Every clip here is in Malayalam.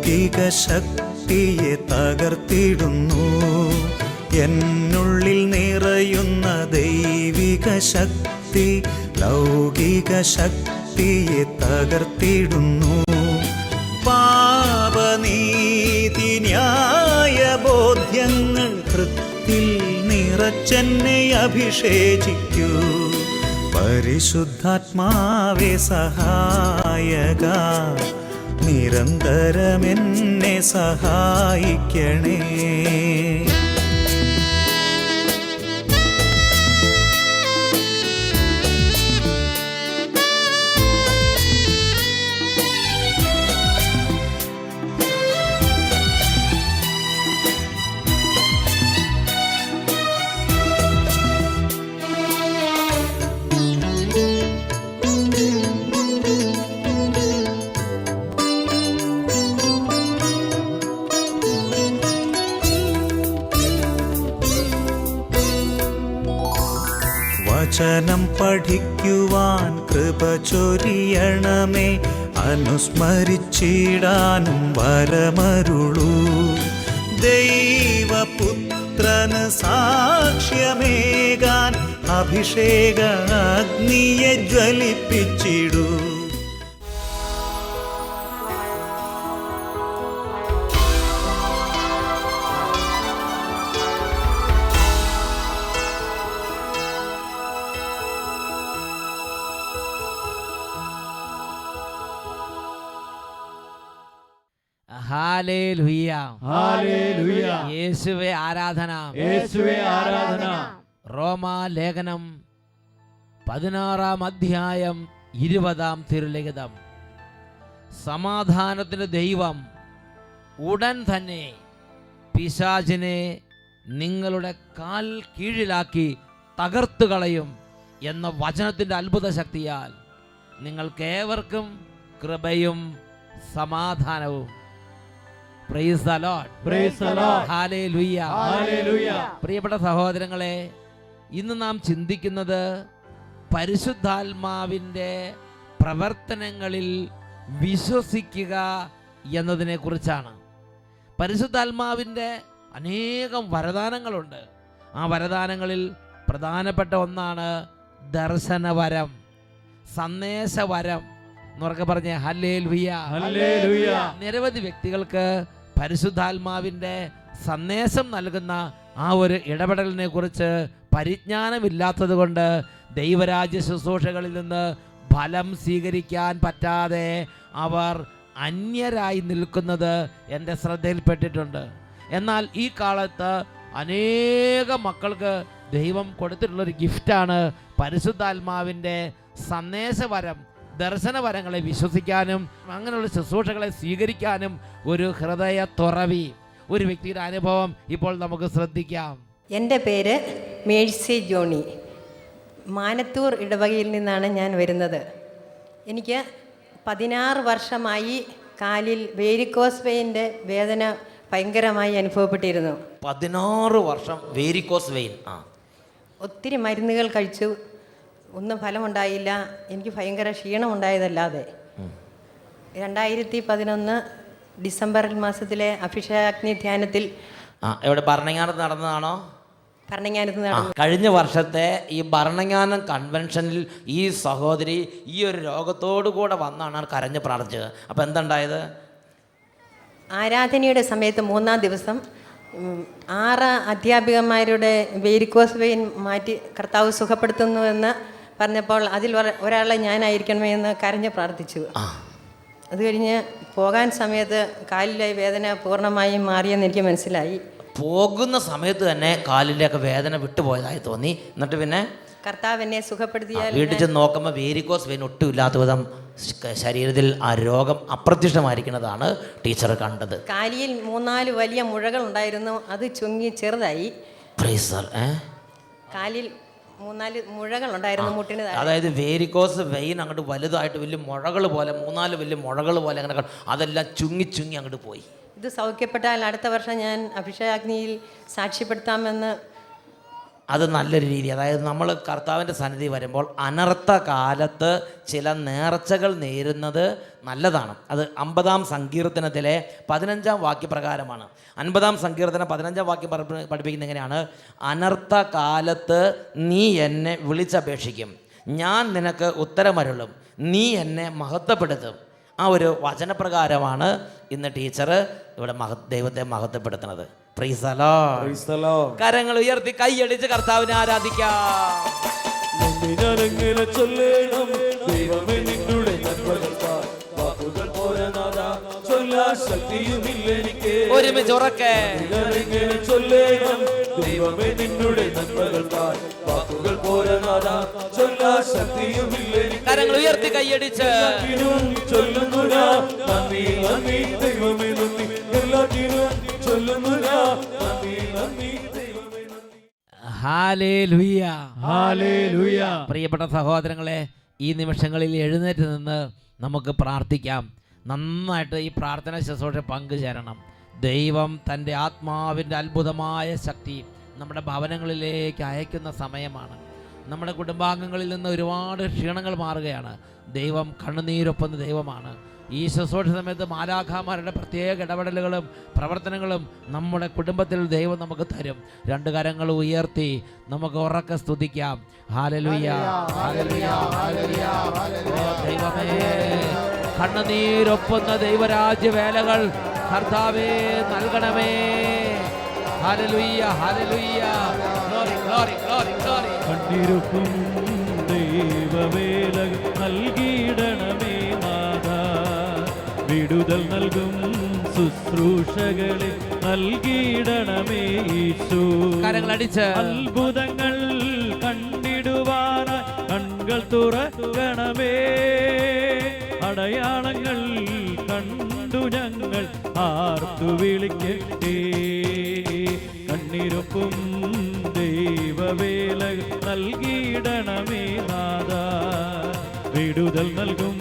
ലൗകിക ശക്തിയെ തകർത്തിടുന്നു. എന്നുള്ളിൽ നിറയുന്ന ദൈവിക ശക്തി ലൗകിക ശക്തിയെ തകർത്തിടുന്നു. പാപനീതി ന്യായ ബോധ്യങ്ങൾ കൃത്തിൽ നിറച്ചെന്നെ അഭിഷേചിക്കൂ. പരിശുദ്ധാത്മാവേ സഹായക നിരന്തരമെന്നെ സഹായിക്കണേ. വചനം പഠിക്കുവാൻ കൃപ ചൊരിയണമേ. അനുസ്മരിച്ചിടാനും വരമരുളൂ. ദൈവപുത്രന് സാക്ഷ്യമേകാൻ അഭിഷേക അഗ്നിയെ ജ്വലിപ്പിച്ചിടൂ. യേശുവേ ആരാധന. യേശുവേ ആരാധന. റോമാ ലേഖനം പതിനാറാം അധ്യായം ഇരുപതാം തിരുലിഖിതം. സമാധാനത്തിന് ദൈവം ഉടൻ തന്നെ പിശാചിനെ നിങ്ങളുടെ കാൽ കീഴിലാക്കി തകർത്തു കളയും എന്ന വചനത്തിന്റെ അത്ഭുത ശക്തിയാൽ നിങ്ങൾക്കേവർക്കും കൃപയും സമാധാനവും. പ്രിയപ്പെട്ട സഹോദരങ്ങളെ ഇന്ന് നാം ചിന്തിക്കുന്നത് പരിശുദ്ധാത്മാവിന്റെ പ്രവർത്തനങ്ങളിൽ വിശ്വസിക്കുക എന്നതിനെ കുറിച്ചാണ് പരിശുദ്ധാത്മാവിന്റെ അനേകം വരദാനങ്ങളുണ്ട്. ആ വരദാനങ്ങളിൽ പ്രധാനപ്പെട്ട ഒന്നാണ് ദർശനവരം സന്ദേശവരം എന്ന് പറഞ്ഞ ഹല്ലേ ഹല്ലേലൂയ. നിരവധി വ്യക്തികൾക്ക് പരിശുദ്ധാത്മാവിന്റെ സന്ദേശം നൽകുന്ന ആ ഒരു ഇടപെടലിനെ കുറിച്ച് പരിജ്ഞാനമില്ലാത്തത് കൊണ്ട് ദൈവരാജ്യ ശുശ്രൂഷകളിൽ നിന്ന് ഫലം സ്വീകരിക്കാൻ പറ്റാതെ അവർ അന്യരായി നിൽക്കുന്നത് എന്റെ ശ്രദ്ധയിൽപ്പെട്ടിട്ടുണ്ട്. എന്നാൽ ഈ കാലത്ത് അനേക മക്കൾക്ക് ദൈവം കൊടുത്തിട്ടുള്ളൊരു ഗിഫ്റ്റാണ് പരിശുദ്ധാത്മാവിന്റെ സന്ദേശവരം ദർശനവരങ്ങളെ വിശ്വസിക്കാനും അങ്ങനെയുള്ള ശുശ്രൂഷകളെ സ്വീകരിക്കാനും ഒരു ഹൃദയ തുറവി. ഒരു വ്യക്തിയുടെ അനുഭവം ഇപ്പോൾ നമുക്ക് ശ്രദ്ധിക്കാം. എന്റെ പേര് മേഴ്സി ജോണി. മാനത്തൂർ ഇടവകയിൽ നിന്നാണ് ഞാൻ വരുന്നത്. എനിക്ക് പതിനാറ് വർഷമായി കാലിൽ വേരിക്കോസ് വെയിന്റെ വേദന ഭയങ്കരമായി അനുഭവപ്പെട്ടിരുന്നു. പതിനാറ് വർഷം വേരിക്കോസ് വെയിൻ ആ. ഒത്തിരി മരുന്നുകൾ കഴിച്ചു. ഒന്നും ഫലമുണ്ടായില്ല. എനിക്ക് ഭയങ്കര ക്ഷീണമുണ്ടായതല്ലാതെ. രണ്ടായിരത്തി പതിനൊന്ന് ഡിസംബർ മാസത്തിലെ അഭിഷേകാഗ്നി ധ്യാനത്തിൽ എവിടെ? ഭരണങ്ങാനത്ത് നടന്നതാണോ? ഭരണങ്ങാനത്ത് നടന്നു. കഴിഞ്ഞ വർഷത്തെ ഈ ഭരണങ്ങാനം കൺവെൻഷനിൽ ഈ സഹോദരി ഈ ഒരു രോഗത്തോടു കൂടെ വന്നാണ് കരഞ്ഞ് പ്രാർത്ഥിച്ചത്. അപ്പം എന്തുണ്ടായത്? ആരാധനയുടെ സമയത്ത് മൂന്നാം ദിവസം ആറ് അധ്യാപികന്മാരുടെ വേരിക്കോസ് വെയിൻ മാറ്റി കർത്താവ് സുഖപ്പെടുത്തുന്നുവെന്ന് പറഞ്ഞപ്പോൾ അതിൽ ഒരാളെ ഞാനായിരിക്കണമേ എന്ന് കരഞ്ഞ് പ്രാർത്ഥിച്ചു. അത് കഴിഞ്ഞ് പോകാൻ സമയത്ത് കാലിലെ വേദന പൂർണമായും മാറിയെന്ന് എനിക്ക് മനസ്സിലായി. പോകുന്ന സമയത്ത് തന്നെ കാലിന്റെയൊക്കെ വേദന വിട്ടുപോയതായി തോന്നി. എന്നിട്ട് പിന്നെ കർത്താവ് എന്നെ സുഖപ്പെടുത്തിയാൽ വീട്ടിൽ ചെന്ന് നോക്കുമ്പോൾ വേരിക്കോസ് വെയിൻ ഒട്ടും ഇല്ലാത്ത വിധം ശരീരത്തിൽ ആ രോഗം അപ്രത്യക്ഷമായിരിക്കുന്നതാണ് ടീച്ചർ കണ്ടത്. കാലിയിൽ മൂന്നാൽ വലിയ മുഴകൾ ഉണ്ടായിരുന്നു അത് ചുങ്ങി ചെറുതായി. കാലിൽ മൂന്നാൽ മുഴകൾ ഉണ്ടായിരുന്നു മുട്ടിന്. അതായത് വേരിക്കോസ് വെയിൻ അങ്ങോട്ട് വലുതായിട്ട് വലിയ മുഴകൾ പോലെ മൂന്നാൽ വലിയ മുഴകൾ പോലെ അങ്ങനെ. അതെല്ലാം ചുങ്ങി ചുങ്ങി അങ്ങോട്ട് പോയി ഇത് സൗഖ്യപ്പെട്ടാൽ അടുത്ത വർഷം ഞാൻ അഭിഷേകാഗ്നിയിൽ സാക്ഷ്യപ്പെടുത്താമെന്ന് അത് നല്ലൊരു രീതി. അതായത് നമ്മൾ കർത്താവിന്റെ സന്നിധി വരുമ്പോൾ അനർത്ഥ കാലത്ത് ചില നേർച്ചകൾ നേരുന്നത് നല്ലതാണ്. അത് അമ്പതാം സങ്കീർത്തനത്തിലെ പതിനഞ്ചാം വാക്യപ്രകാരമാണ്. അൻപതാം സങ്കീർത്തനം പതിനഞ്ചാം വാക്യം പഠിപ്പിക്കുന്ന എങ്ങനെയാണ്? അനർത്ഥ കാലത്ത് നീ എന്നെ വിളിച്ചപേക്ഷിക്കും. ഞാൻ നിനക്ക് ഉത്തരമരുളും നീ എന്നെ മഹത്വപ്പെടുത്തും. ആ ഒരു വചനപ്രകാരമാണ് ഇന്ന് ടീച്ചർ ഇവിടെ മഹ ദൈവത്തെ മഹത്വപ്പെടുത്തുന്നത്. കരങ്ങൾ ഉയർത്തി കൈയടിച്ച് കർത്താവിനെ ആരാധിക്കാം. ചൊല്ലേണം. ദൈവമേ നിന്നുടെ വാക്കുകൾ പോരനാഥ ശക്തിയുമില്ല എനിക്ക്. ഒരുമിച്ച് ഉറക്കെ. ചൊല്ലേണം. ദൈവമേ നിന്നുടെ നന്മകൾക്കായി. വാക്കുകൾ പോരനാഥ ചൊല്ലാ ശക്തിയുമില്ല കരങ്ങൾ ഉയർത്തി കൈയടിച്ച്. ചൊല്ലുന്നു നന്ദി നന്ദി ദൈവമേ പ്രിയപ്പെട്ട സഹോദരങ്ങളെ ഈ നിമിഷങ്ങളിൽ എഴുന്നേറ്റ് നിന്ന് നമുക്ക് പ്രാർത്ഥിക്കാം. നന്നായിട്ട് ഈ പ്രാർത്ഥന ശുശ്രൂഷ പങ്കുചേരണം ദൈവം തന്റെ ആത്മാവിന്റെ അത്ഭുതമായ ശക്തി നമ്മുടെ ഭവനങ്ങളിലേക്ക് അയക്കുന്ന സമയമാണ്. നമ്മുടെ കുടുംബാംഗങ്ങളിൽ നിന്ന് ഒരുപാട് ക്ഷീണങ്ങൾ മാറുകയാണ്. ദൈവം കണ്ണുനീരൊപ്പുന്ന ദൈവമാണ്. ഈ ശുശ്രൂഷ സമയത്ത് മാലാഖാമാരുടെ പ്രത്യേക ഇടപെടലുകളും പ്രവർത്തനങ്ങളും നമ്മുടെ കുടുംബത്തിൽ ദൈവം നമുക്ക് തരും. രണ്ട് കരങ്ങൾ ഉയർത്തി നമുക്ക് ഉറക്കെ സ്തുതിക്കാം. ഹാലലുയ ദൈവമേ കണ്ണുനീരൊപ്പുന്ന ദൈവരാജ്യ വേലകൾ കർത്താവേ നൽകണമേ. ഹാലലുയ്യ ഹാലലുയ്യ ഗ്ലോറി ഗ്ലോറി ഗ്ലോറി ഗ്ലോറി കണ്ടിരുക്കും ദൈവവേല നാഥ വിടുതൽ നൽകും ശുശ്രൂഷകളെ നൽകിയിടണമേ ഈശോ. കരങ്ങളടിച്ച്. അത്ഭുതങ്ങൾ കണ്ടിടുവാനായി കൺകൾ തുറക്കണമേ. അടയാളങ്ങൾ കണ്ടു ഞങ്ങൾ ആർത്തു വിളിക്കട്ടെ. കണ്ണിരൊപ്പും ദൈവവേല നൽകിയിടണമേ നാദ വിടുതൽ നൽകും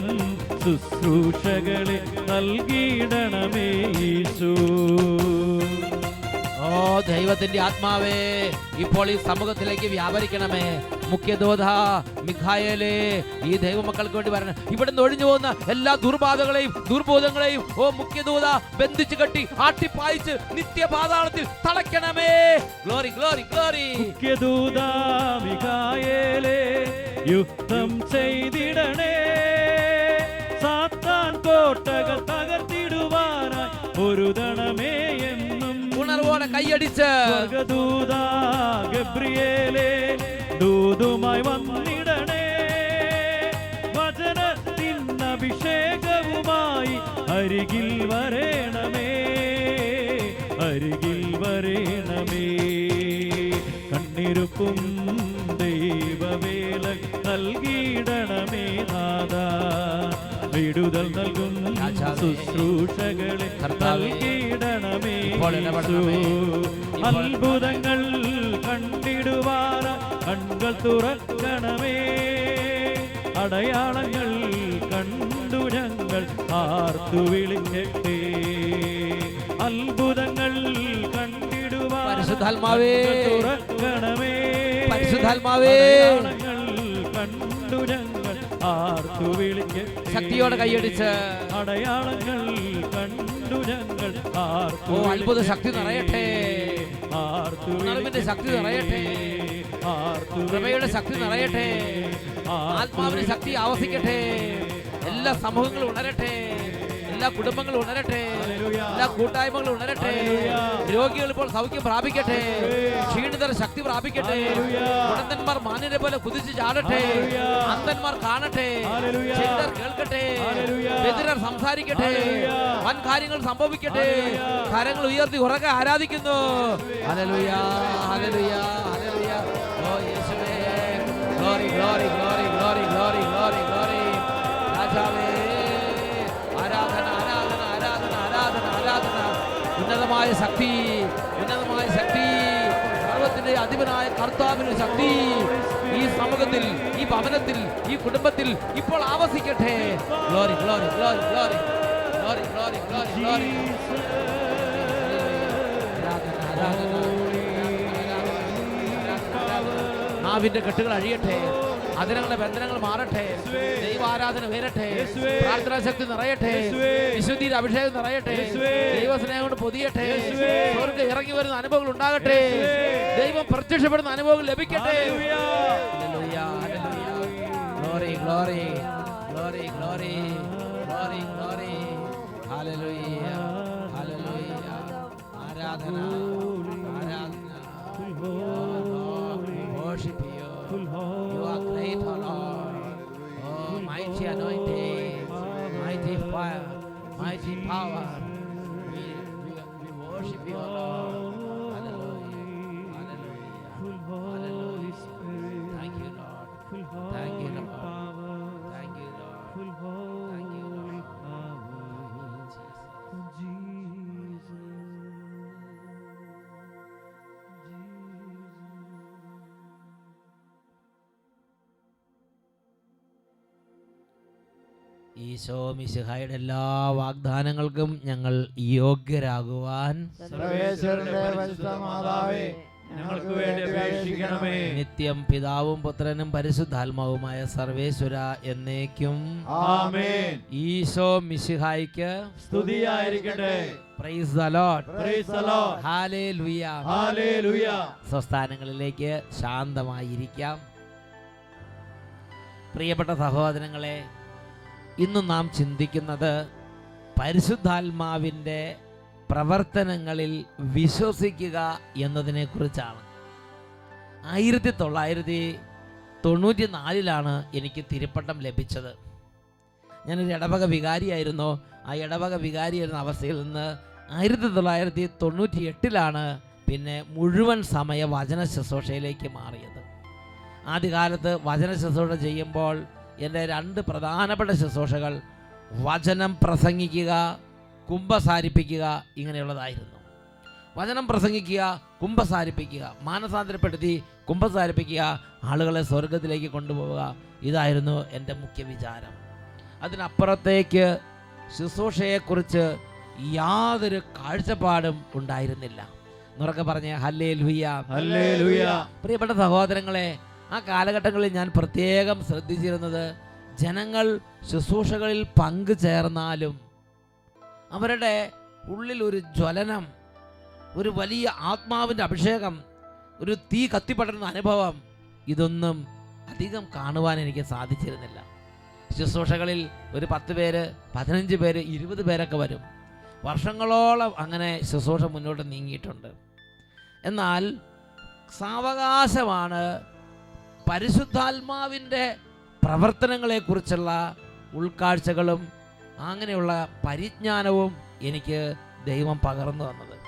ശുശ്രൂഷകളെ നൽകിയിടണമേ ഈശോ ഓ ദൈവത്തിന്റെ ആത്മാവേ ഇപ്പോൾ ഈ സമൂഹത്തിലേക്ക് വ്യാപരിക്കണമേ. മുഖ്യദോധ മിഖായലേ ഈ ദൈവമക്കൾക്ക് വേണ്ടി വരണം. ഇവിടുന്ന് ഒഴിഞ്ഞു പോകുന്ന എല്ലാ ദുർബാധകളെയും ദുർബോധങ്ങളെയും ഓ മുഖ്യദൂത ബന്ധിച്ചു കെട്ടി ആട്ടിപ്പായിച്ച് നിത്യപാതാളത്തിൽ തളയ്ക്കണമേ. Glory glory glory. മുഖ്യദൂതാമികായേലേ യുദ്ധം ചെയ്തിടണേ. കോട്ടകൾ തകർത്തിടുവാനായി പൊരുതണമേ എന്നും ഉണർവോടെ കൈയടിച്ച്. സ്വർഗദൂത ഗബ്രിയേലേ ദൂതുമായി വന്നിടണേ. വചനത്തിൻ അഭിഷേകവുമായി അരികിൽ വിടുതൽ നൽകും രാജാവേ, ശുശ്രൂഷകളെ നൽകിയിടണമേ അത്ഭുതങ്ങൾ കണ്ടിടുവാന കൺകൾ തുറക്കണമേ അടയാളങ്ങൾ കണ്ടു ഞങ്ങൾ ആർത്തു വിളിക്കട്ടെ അത്ഭുതങ്ങൾ കണ്ടിടുവാൻ പരിശുദ്ധാത്മാവേ. തുറക്കണമേ പരിശുദ്ധാത്മാവേ. കണ്ടു ഞങ്ങൾ ആർത്തു ശക്തിയോടെ കൈയടിച്ച്. അടയാളങ്ങൾ കണ്ടു ഞങ്ങൾ ആർത്തു അത്ഭുത ശക്തി നിറയട്ടെ. ആർത്തു ഉണർവിന്റെ ശക്തി നിറയട്ടെ. ആർത്തു കൃപയുടെ ശക്തി നിറയട്ടെ. ആത്മാവിന്റെ ശക്തി ആവസിക്കട്ടെ. എല്ലാ സമൂഹങ്ങളും ഉണരട്ടെ. എല്ലാ കുടുംബങ്ങളും ഉണരട്ടെ. എല്ലാ കൂട്ടായ്മകളും ഉണരട്ടെ. രോഗികൾ ഇപ്പോൾ സൗഖ്യം പ്രാപിക്കട്ടെ. ക്ഷീണിതർ ശക്തി പ്രാപിക്കട്ടെ. ഉടന്തന്മാർ മാന്യരെ പോലെ കുതിച്ചു ചാടട്ടെ. അന്തന്മാർ കാണട്ടെ. ചിന്തർ കേൾക്കട്ടെ. എതിരർ സംസാരിക്കട്ടെ. വൻ കാര്യങ്ങൾ സംഭവിക്കട്ടെ. കരങ്ങൾ ഉയർത്തി ഉറക്കെ ആരാധിക്കുന്നു. ഹലലുയാ ഹലലുയാ ഹലലുയാ ഓ യേശുവേ. ഗ്ലോറി ഗ്ലോറി ഗ്ലോറി ഗ്ലോറി ഉന്നതമായ ശക്തി ഉന്നതമായ ശക്തി സർവത്തിന്റെ അധിപനായ കർത്താവിന് ശക്തി. ഈ സമൂഹത്തിൽ ഈ ഭവനത്തിൽ ഈ കുടുംബത്തിൽ ഇപ്പോൾ ആവസിക്കട്ടെ. Glory glory glory glory glory glory glory glory നാവിന്റെ കെട്ടുകൾ അഴിയട്ടെ. അതിനങ്ങളുടെ ബന്ധനങ്ങൾ മാറട്ടെ. ദൈവാരാധന ഉയരട്ടെ. പ്രാർത്ഥനാ ശക്തി നിറയട്ടെ. വിശുദ്ധിയുടെ അഭിഷേകം നിറയട്ടെ. ദൈവസ്നേഹം കൊണ്ട് പൊതിയട്ടെ. അവർക്ക് ഇറങ്ങി വരുന്ന അനുഭവങ്ങൾ ഉണ്ടാകട്ടെ. ദൈവം പ്രത്യക്ഷപ്പെടുന്ന അനുഭവങ്ങൾ ലഭിക്കട്ടെ. ആരാധന. Mighty power. We, we, we worship you, Lord. Hallelujah. Hallelujah. Hallelujah. Thank you, Lord. Thank you, Isho മിശിഹായുടെ എല്ലാ വാഗ്ദാനങ്ങൾക്കും ഞങ്ങൾ യോഗ്യരാകുവാൻ ഞങ്ങൾക്ക് വേണ്ടി അപേക്ഷിക്കണമേ. നിത്യം പിതാവും പുത്രനും പരിശുദ്ധാത്മാവുമായ സർവേശ്വര എന്നേക്കും. ആമേൻ. ഈശോ മിശിഹായിക്ക് സ്തുതിയായിരിക്കട്ടെ. Praise the Lord Praise the Lord. ഹാലേലുയ ഹല്ലേലൂയ സ്വസ്ഥാനങ്ങളിലേക്ക് ശാന്തമായിരിക്കാം. പ്രിയപ്പെട്ട സഹോദരങ്ങളെ ഇന്ന് നാം ചിന്തിക്കുന്നത് പരിശുദ്ധാത്മാവിന്റെ പ്രവർത്തനങ്ങളിൽ വിശ്വസിക്കുക എന്നതിനെക്കുറിച്ചാണ്. ആയിരത്തി തൊള്ളായിരത്തി തൊണ്ണൂറ്റി നാലിലാണ് എനിക്ക് തിരുപ്പട്ടം ലഭിച്ചത്. ഞാനൊരു ഇടവക വികാരിയായിരുന്നു. ആ ഇടവക വികാരിയായിരുന്ന അവസ്ഥയിൽ നിന്ന് ആയിരത്തി തൊള്ളായിരത്തി തൊണ്ണൂറ്റി എട്ടിലാണ് പിന്നെ മുഴുവൻ സമയ വചന ശുശ്രൂഷയിലേക്ക് മാറിയത്. ആദ്യകാലത്ത് വചന ശുശ്രൂഷ ചെയ്യുമ്പോൾ എന്റെ രണ്ട് പ്രധാനപ്പെട്ട ശുശ്രൂഷകൾ വചനം പ്രസംഗിക്കുക കുംഭസാരിപ്പിക്കുക ഇങ്ങനെയുള്ളതായിരുന്നു. വചനം പ്രസംഗിക്കുക കുംഭസാരിപ്പിക്കുക മാനസാന്തരപ്പെടുത്തി കുംഭസാരിപ്പിക്കുക ആളുകളെ സ്വർഗത്തിലേക്ക് കൊണ്ടുപോവുക ഇതായിരുന്നു എന്റെ മുഖ്യ വിചാരം. അതിനപ്പുറത്തേക്ക് ശുശ്രൂഷയെക്കുറിച്ച് യാതൊരു കാഴ്ചപ്പാടും ഉണ്ടായിരുന്നില്ല. എന്നുറക്കെ പറഞ്ഞ ഹല്ലേ ലുയ്യ പ്രിയപ്പെട്ട സഹോദരങ്ങളെ ആ കാലഘട്ടങ്ങളിൽ ഞാൻ പ്രത്യേകം ശ്രദ്ധിച്ചിരുന്നത് ജനങ്ങൾ ശുശ്രൂഷകളിൽ പങ്കു ചേർന്നാലും അവരുടെ ഉള്ളിൽ ഒരു ജ്വലനം ഒരു വലിയ ആത്മാവിന്റെ അഭിഷേകം ഒരു തീ കത്തിപ്പെടുന്ന അനുഭവം ഇതൊന്നും അധികം കാണുവാൻ എനിക്ക് സാധിച്ചിരുന്നില്ല. ശുശ്രൂഷകളിൽ ഒരു പത്ത് പേര് പതിനഞ്ച് പേര് ഇരുപത് പേരൊക്കെ വരും. വർഷങ്ങളോളം അങ്ങനെ ശുശ്രൂഷ മുന്നോട്ട് നീങ്ങിയിട്ടുണ്ട്. എന്നാൽ സാവകാശമാണ് പരിശുദ്ധാത്മാവിന്റെ പ്രവർത്തനങ്ങളെക്കുറിച്ചുള്ള ഉൾക്കാഴ്ചകളും അങ്ങനെയുള്ള പരിജ്ഞാനവും എനിക്ക് ദൈവം പകർന്നു തന്നത്.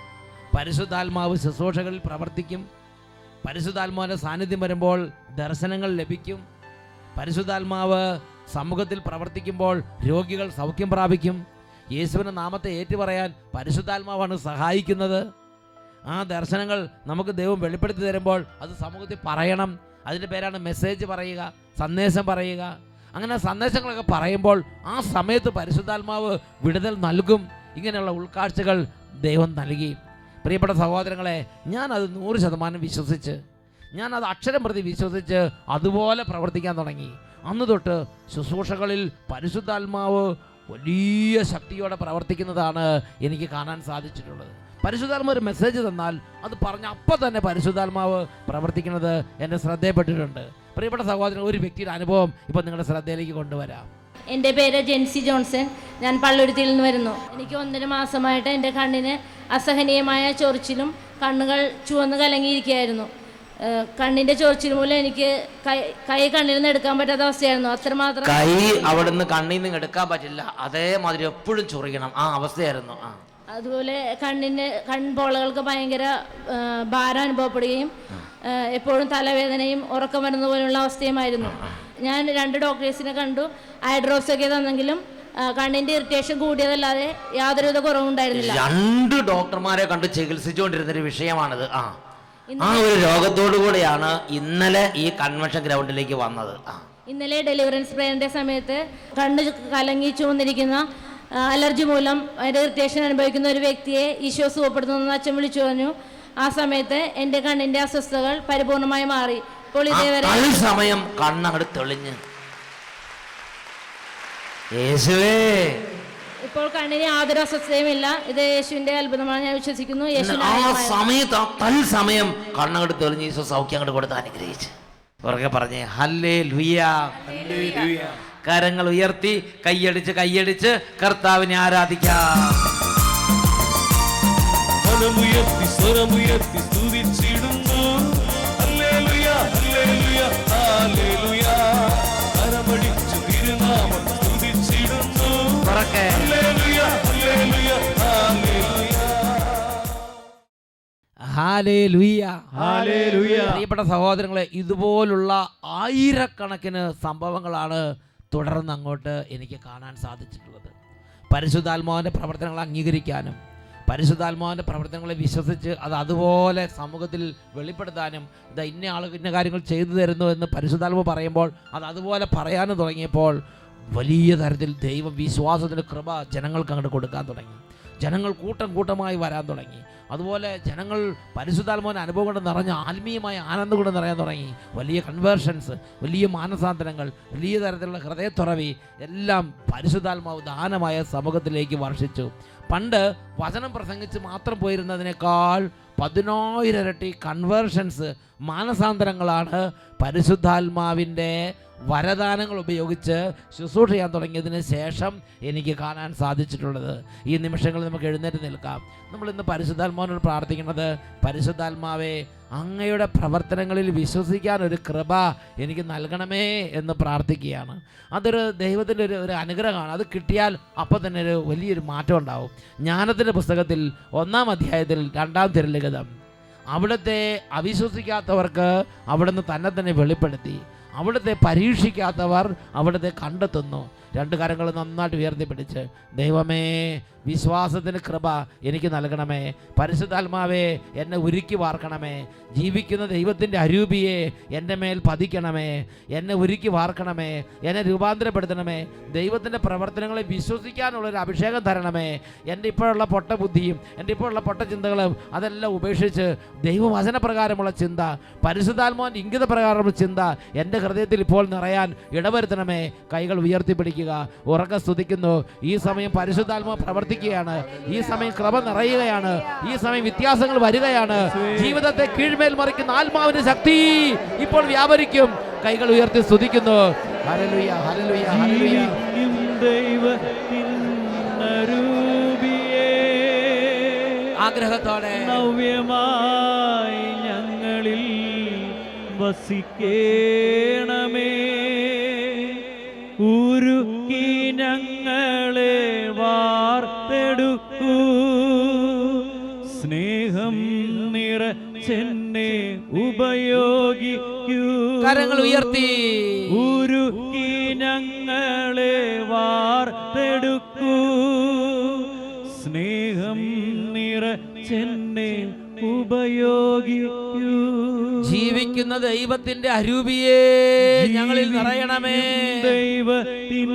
പരിശുദ്ധാത്മാവ് ശുശ്രൂഷകളിൽ പ്രവർത്തിക്കും. പരിശുദ്ധാത്മാവിന്റെ സാന്നിധ്യം വരുമ്പോൾ ദർശനങ്ങൾ ലഭിക്കും. പരിശുദ്ധാത്മാവ് സമൂഹത്തിൽ പ്രവർത്തിക്കുമ്പോൾ രോഗികൾ സൗഖ്യം പ്രാപിക്കും. യേശുവിന്റെ നാമത്തെ ഏറ്റുപറയാൻ പരിശുദ്ധാത്മാവാണ് സഹായിക്കുന്നത്. ആ ദർശനങ്ങൾ നമുക്ക് ദൈവം വെളിപ്പെടുത്തി തരുമ്പോൾ അത് സമൂഹത്തിൽ പറയണം. അതിന്റെ പേരാണ് മെസ്സേജ് പറയുക സന്ദേശം പറയുക. അങ്ങനെ സന്ദേശങ്ങളൊക്കെ പറയുമ്പോൾ ആ സമയത്ത് പരിശുദ്ധാത്മാവ് വിടുതൽ നൽകും. ഇങ്ങനെയുള്ള ഉൾക്കാഴ്ചകൾ ദൈവം നൽകി. പ്രിയപ്പെട്ട സഹോദരങ്ങളെ ഞാൻ അത് നൂറ് ശതമാനം വിശ്വസിച്ച് ഞാൻ അത് അക്ഷരം പ്രതി വിശ്വസിച്ച് അതുപോലെ പ്രവർത്തിക്കാൻ തുടങ്ങി. അന്ന് തൊട്ട് ശുശ്രൂഷകളിൽ പരിശുദ്ധാത്മാവ് വലിയ ശക്തിയോടെ പ്രവർത്തിക്കുന്നതാണ് എനിക്ക് കാണാൻ സാധിച്ചിട്ടുള്ളത്. പരിശുദ്ധാത്മാവ് ഒരു മെസ്സേജ് തന്നാൽ അത് പറഞ്ഞ അപ്പം തന്നെ പരിശുദ്ധാത്മാവ് പ്രവർത്തിക്കുന്നത് എന്റെ ശ്രദ്ധയിൽപ്പെട്ടിട്ടുണ്ട് പ്രിയപ്പെട്ട സഹോദരൻ ഒരു വ്യക്തിയുടെ അനുഭവം ഇപ്പം നിങ്ങളുടെ ശ്രദ്ധയിലേക്ക് കൊണ്ടുവരാം. എന്റെ പേര് ജെൻസി ജോൺസൺ. ഞാൻ പള്ളുരുത്തിയിൽ നിന്ന് വരുന്നു. എനിക്ക് ഒന്നര മാസമായിട്ട് എന്റെ കണ്ണിന് അസഹനീയമായ ചൊറിച്ചിലും കണ്ണുകൾ ചുവന്ന് കലങ്ങിയിരിക്കുകയായിരുന്നു. കണ്ണിന്റെ ചോർച്ചിൽ ചൊറിച്ചിൽ മൂലം എനിക്ക് കൈ കൈ കണ്ണിൽ നിന്ന് എടുക്കാൻ പറ്റാത്ത അവസ്ഥയായിരുന്നു. അത്രമാത്രം കൈ അവിടുന്ന് കണ്ണിൽ നിന്ന് എടുക്കാൻ പറ്റില്ല. അതേമാതിരി എപ്പോഴും ചൊറിയണം. ആ അവസ്ഥയായിരുന്നു. ആ. അതുപോലെ കണ്ണിന് കൺപോളകൾക്ക് ഭയങ്കര ഭാരം അനുഭവപ്പെടുകയും എപ്പോഴും തലവേദനയും ഉറക്കം വരുന്ന പോലുള്ള അവസ്ഥയുമായിരുന്നു. ഞാൻ രണ്ട് ഡോക്ടേഴ്സിനെ കണ്ടു. ഐ ഡ്രോപ്സ് ഒക്കെ തന്നെങ്കിലും കണ്ണിന്റെ ഇറിറ്റേഷൻ കൂടിയതല്ലാതെ യാതൊരുവിധ കുറവുണ്ടായിരുന്നില്ല. രണ്ട് ഡോക്ടർമാരെ കണ്ട് ചികിത്സിച്ചുകൊണ്ടിരുന്ന ഒരു വിഷയമാണിത്. ആ. ആ ഒരു രോഗത്തോടു കൂടിയാണ് ഇന്നലെ ഈ കൺവെൻഷൻ ഗ്രൗണ്ടിലേക്ക് വന്നത്. ഇന്നലെ ഡെലിവറൻസ് പ്രേയറിന്റെ സമയത്ത് കണ്ണ് കലങ്ങി ചുവന്നിരിക്കുന്ന അലർജി മൂലം അതിന്റെ ഇറിറ്റേഷൻ അനുഭവിക്കുന്ന ഒരു വ്യക്തിയെ ഈശോ സുഖപ്പെടുത്തുന്നതെന്ന് അച്ഛൻ വിളിച്ചു പറഞ്ഞു. ആ സമയത്ത് എന്റെ കണ്ണിന്റെ അസ്വസ്ഥതകൾ പരിപൂർണമായി മാറി. ഇപ്പോൾ ഇതേവരെ സമയം കണ്ണങ്ങട് തെളിഞ്ഞ്. യേശുവേ. ഇപ്പോൾ കണ്ണിന് യാതൊരു അസ്വസ്ഥതയുമില്ല ഇത് യേശുവിന്റെ അത്ഭുതമാണ് ഞാൻ വിശ്വസിക്കുന്നു. യേശു ആ സമയത്ത് ആ തൽസമയം കണ്ണങ്ങട് തെളിഞ്ഞ് ഈശോ സൗഖ്യം അങ്ങോട്ട് കൊടുത്ത് അനുഗ്രഹിച്ച്. പുറകെ പറഞ്ഞേ ഹല്ലേ ലുയ കരങ്ങൾ ഉയർത്തി കൈയടിച്ച് കൈയടിച്ച് കർത്താവിനെ ആരാധിക്കാം. സ്വരമുയർത്തി സ്വരമുയർത്തി സ്തുതിച്ചിടുന്നു. ഹല്ലേലൂയ ഹല്ലേലൂയ ഹല്ലേലൂയ. കരമടിച്ചു തിരുനാമം സ്തുതിച്ചിടുന്നു. ഹല്ലേലൂയ ഹാലേലുയ്യ. ഹാലേലുയ്യ. പ്രിയപ്പെട്ട സഹോദരങ്ങളെ ഇതുപോലുള്ള ആയിരക്കണക്കിന് സംഭവങ്ങളാണ് തുടർന്ന് അങ്ങോട്ട് എനിക്ക് കാണാൻ സാധിച്ചിട്ടുള്ളത്. പരിശുദ്ധാത്മാവിന്റെ പ്രവർത്തനങ്ങൾ അംഗീകരിക്കാനും പരിശുദ്ധാത്മാവിന്റെ പ്രവർത്തനങ്ങളെ വിശ്വസിച്ച് അത് അതുപോലെ സമൂഹത്തിൽ വെളിപ്പെടുത്താനും ഇത് ഇന്ന ആൾ ഇന്ന കാര്യങ്ങൾ ചെയ്തു തരുന്നു എന്ന് പരിശുദ്ധാത്മ പറയുമ്പോൾ അത് അതുപോലെ പറയാനും തുടങ്ങിയപ്പോൾ വലിയ തരത്തിൽ ദൈവം വിശ്വാസത്തിന്റെ കൃപ ജനങ്ങൾക്ക് അങ്ങോട്ട് കൊടുക്കാൻ തുടങ്ങി. ജനങ്ങൾ കൂട്ടം കൂട്ടമായി വരാൻ തുടങ്ങി. അതുപോലെ ജനങ്ങൾ പരിശുദ്ധാത്മാവിന്റെ അനുഭവം കൊണ്ട് നിറഞ്ഞ ആത്മീയമായ ആനന്ദം കൊണ്ട് നിറയാൻ തുടങ്ങി. വലിയ കൺവേർഷൻസ് വലിയ മാനസാന്തരങ്ങൾ വലിയ തരത്തിലുള്ള ഹൃദയത്തുറവി എല്ലാം പരിശുദ്ധാത്മാവ് ദാനമായ സമൂഹത്തിലേക്ക് വർഷിച്ചു. പണ്ട് വചനം പ്രസംഗിച്ച് മാത്രം പോയിരുന്നതിനേക്കാൾ പതിനായിരം ഇരട്ടി കൺവേർഷൻസ് മാനസാന്തരങ്ങളാണ് പരിശുദ്ധാത്മാവിന്റെ വരദാനങ്ങൾ ഉപയോഗിച്ച് ശുശ്രൂഷ ചെയ്യാൻ തുടങ്ങിയതിന് ശേഷം എനിക്ക് കാണാൻ സാധിച്ചിട്ടുള്ളത്. ഈ നിമിഷങ്ങളിൽ നമുക്ക് എഴുന്നേറ്റ് നിൽക്കാം. നമ്മൾ ഇന്ന് പരിശുദ്ധാത്മാവിനോട് പ്രാർത്ഥിക്കുന്നത് പരിശുദ്ധാത്മാവേ അങ്ങയുടെ പ്രവർത്തനങ്ങളിൽ വിശ്വസിക്കാൻ ഒരു കൃപ എനിക്ക് നൽകണമേ എന്ന് പ്രാർത്ഥിക്കുകയാണ്. അതൊരു ദൈവത്തിന്റെ ഒരു ഒരു അനുഗ്രഹമാണ്. അത് കിട്ടിയാൽ അപ്പോൾ തന്നെ ഒരു വലിയൊരു മാറ്റം ഉണ്ടാവും. ജ്ഞാനത്തിന്റെ പുസ്തകത്തിൽ ഒന്നാം അധ്യായത്തിൽ രണ്ടാം തിരലിഖിതം അവിടുത്തെ അവിശ്വസിക്കാത്തവർക്ക് അവിടുന്ന് തന്നെ തന്നെ വെളിപ്പെടുത്തി. അവിടുത്തെ പരീക്ഷിക്കാത്തവർ അവിടുത്തെ കണ്ടെത്തുന്നു. രണ്ട് കരങ്ങൾ നന്നായിട്ട് ഉയർത്തി പിടിച്ച് ദൈവമേ വിശ്വാസത്തിന് കൃപ എനിക്ക് നൽകണമേ. പരിശുദ്ധാത്മാവേ എന്നെ ഉരുക്കി വാർക്കണമേ. ജീവിക്കുന്ന ദൈവത്തിന്റെ അരൂപിയെ എന്റെ മേൽ പതിക്കണമേ. എന്നെ ഉരുക്കി വാർക്കണമേ. എന്നെ രൂപാന്തരപ്പെടുത്തണമേ. ദൈവത്തിന്റെ പ്രവർത്തനങ്ങളെ വിശ്വസിക്കാനുള്ളൊരു അഭിഷേകം തരണമേ. എന്റെ ഇപ്പോഴുള്ള പൊട്ട ബുദ്ധിയും എന്റെ ഇപ്പോഴുള്ള പൊട്ട ചിന്തകളും അതെല്ലാം ഉപേക്ഷിച്ച് ദൈവവചനപ്രകാരമുള്ള ചിന്ത പരിശുദ്ധാത്മാവിന്റെ ഇംഗിത പ്രകാരമുള്ള ചിന്ത എന്റെ ഹൃദയത്തിൽ ഇപ്പോൾ നിറയാൻ ഇടവരുത്തണമേ. കൈകൾ ഉയർത്തിപ്പിടിക്കുക. ഉറക്ക സ്തുതിക്കുന്നു. ഈ സമയം പരിശുദ്ധാത്മാവ് പ്രവർത്തിക്കുകയാണ് ഈ സമയം ക്രമ നിറയുകയാണ്. ഈ സമയം വ്യത്യാസങ്ങൾ വരികയാണ്. ജീവിതത്തെ കീഴ്മേൽ മറിക്കുന്ന ആത്മാവിന്റെ ശക്തി ഇപ്പോൾ വ്യാപരിക്കും. കൈകൾ ഉയർത്തി സ്തുതിക്കുന്നു. ഹരലുയ ജീവിക്കും ദൈവത്തിനരൂപിയേ ആഗ്രഹത്തോടെ നവ്യമായി ഞങ്ങളിൽ വസിക്കേണമേ. വാർത്തെടുക്കൂ സ്നേഹം നിറച്ചെന്നെ ഉപയോഗിക്കൂ. കരങ്ങൾ ഉയർത്തി. ഉരുക്കി ഞങ്ങളെ വാർത്തെടുക്കൂ. സ്നേഹം നിറച്ചെന്നെ ഉപയോഗിക്കൂ. ജീവിക്കുന്ന ദൈവത്തിന്റെ അരൂപിയെ ഞങ്ങളിൽ നിറയണമേ. ദൈവത്തിനരൂപിയേ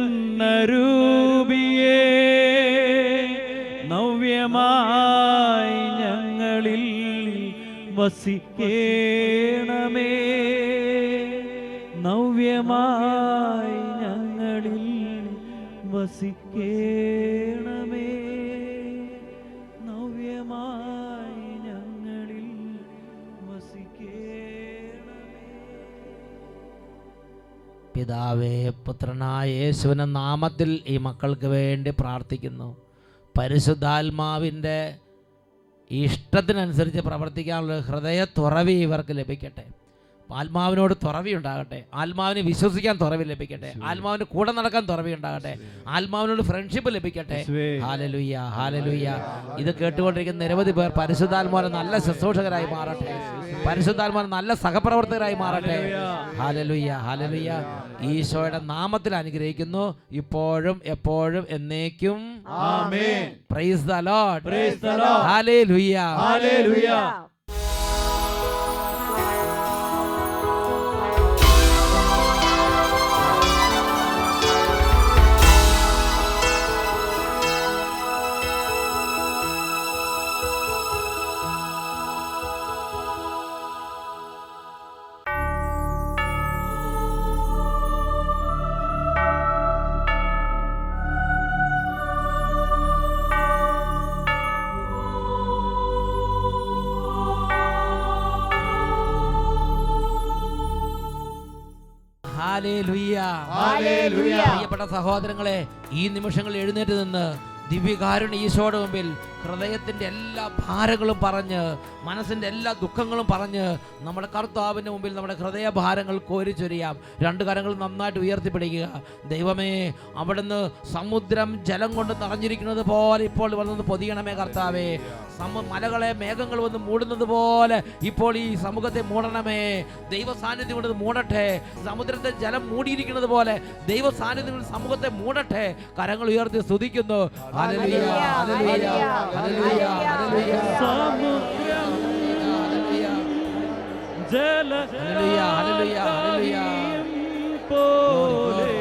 വസിക്കേണമേ. നവ്യമായി ഞങ്ങളിൽ വസിക്കേണമേ. നവ്യമായി ഞങ്ങളിൽ വസിക്കേണമേ. പിതാവേ പുത്രനായ യേശുവിനെ നാമത്തിൽ ഈ മക്കൾക്ക് വേണ്ടി പ്രാർത്ഥിക്കുന്നു. പരിശുദ്ധാത്മാവിന്റെ ഇഷ്ടത്തിനനുസരിച്ച് പ്രവർത്തിക്കാനുള്ള ഹൃദയ തുറവി ഇവർക്ക് ലഭിക്കട്ടെ. ആത്മാവിനോട് തുറവി ഉണ്ടാകട്ടെ. ആത്മാവിനെ വിശ്വസിക്കാൻ തുറവി ലഭിക്കട്ടെ. ആത്മാവിന് കൂടെ നടക്കാൻ തുറവി ഉണ്ടാകട്ടെ. ആത്മാവിനോട് ഫ്രണ്ട്ഷിപ്പ് ലഭിക്കട്ടെ. ഹാലലുയ്യ ഹാലലുയ്യ ഇത് കേട്ടുകൊണ്ടിരിക്കുന്ന നിരവധി പേർ പരിശുദ്ധാത്മാവിനെ നല്ല ശുശ്രൂഷകരായി മാറട്ടെ. പരിശുദ്ധാത്മാവിനെ നല്ല സഹപ്രവർത്തകരായി മാറട്ടെ. ഹാലലുയ്യ ഹാലലുയ്യ ഈശോയുടെ നാമത്തിൽ അനുഗ്രഹിക്കുന്നു. ഇപ്പോഴും എപ്പോഴും എന്നേക്കും. പ്രൈസ് ദ ലോർഡ് ഹാലേ the പ്രിയപ്പെട്ട സഹോദരങ്ങളെ ഈ നിമിഷങ്ങൾ എഴുന്നേറ്റ് നിന്ന് ദിവ്യകാരുണ്യ ഈശോയുടെ മുമ്പിൽ ഹൃദയത്തിന്റെ എല്ലാ ഭാരങ്ങളും പറഞ്ഞ് മനസ്സിന്റെ എല്ലാ ദുഃഖങ്ങളും പറഞ്ഞ് നമ്മുടെ കർത്താവിന്റെ മുമ്പിൽ നമ്മുടെ ഹൃദയഭാരങ്ങൾ കോരിച്ചൊരിയാം. രണ്ട് കരങ്ങൾ നന്നായിട്ട് ഉയർത്തിപ്പിടിക്കുക. ദൈവമേ അവിടുന്ന് സമുദ്രം ജലം കൊണ്ട് നിറഞ്ഞിരിക്കുന്നത് പോലെ ഇപ്പോൾ വന്നത് പൊതിയണമേ കർത്താവേ. സമ മലകളെ മേഘങ്ങൾ വന്ന് മൂടുന്നത് പോലെ ഇപ്പോൾ ഈ സമൂഹത്തെ മൂടണമേ. ദൈവ സാന്നിധ്യം കൊണ്ട് മൂടട്ടെ. സമുദ്രത്തെ ജലം മൂടിയിരിക്കുന്നത് പോലെ ദൈവ സാന്നിധ്യം കൊണ്ട് സമൂഹത്തെ മൂടട്ടെ. കരങ്ങൾ ഉയർത്തി സ്തുതിക്കുന്നു. സമുദ്രം. ജല. പോലെ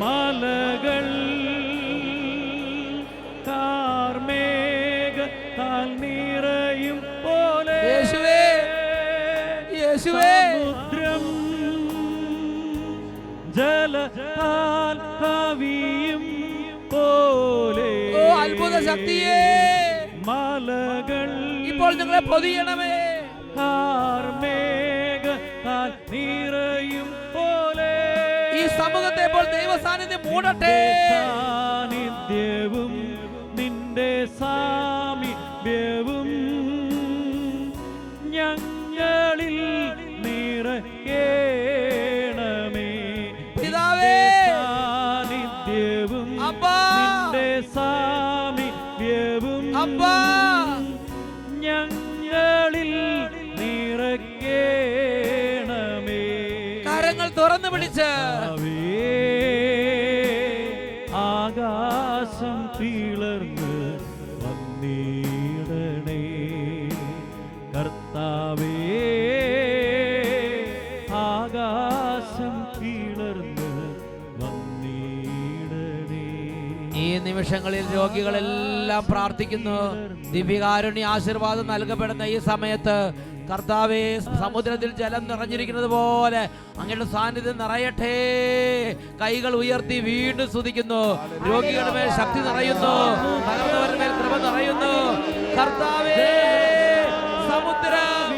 മലകൾ നിറയും പോലെ. സമുദ്രം ജലത്താൽ ഓ അത്ഭുത ശക്തിയേ. മലകൾ ഇപ്പോൾ നിങ്ങളെ പൊതിയണമേ. നിറയും പോലെ. ഈ സമൂഹത്തെ ഇപ്പോൾ ദൈവസാന്നിധ്യം മൂടട്ടെ. സാന്നിധ്യവും നിന്റെ സാമീപ്യവും നിമിഷങ്ങളിൽ രോഗികളെല്ലാം പ്രാർത്ഥിക്കുന്നു. ദിവ്യകാരുണ്യ ആശീർവാദം നൽകപ്പെടുന്ന ഈ സമയത്ത് കർത്താവെ സമുദ്രത്തിൽ ജലം നിറഞ്ഞിരിക്കുന്നത് പോലെ അങ്ങയുടെ സാന്നിധ്യം നിറയട്ടെ. കൈകൾ ഉയർത്തി വീണ്ടും സ്തുതിക്കുന്നു. രോഗികളുടെ മേൽ ശക്തി നിറയുന്നു. മേൽ കൃപ നിറയുന്നു. കർത്താവേ സമുദ്രം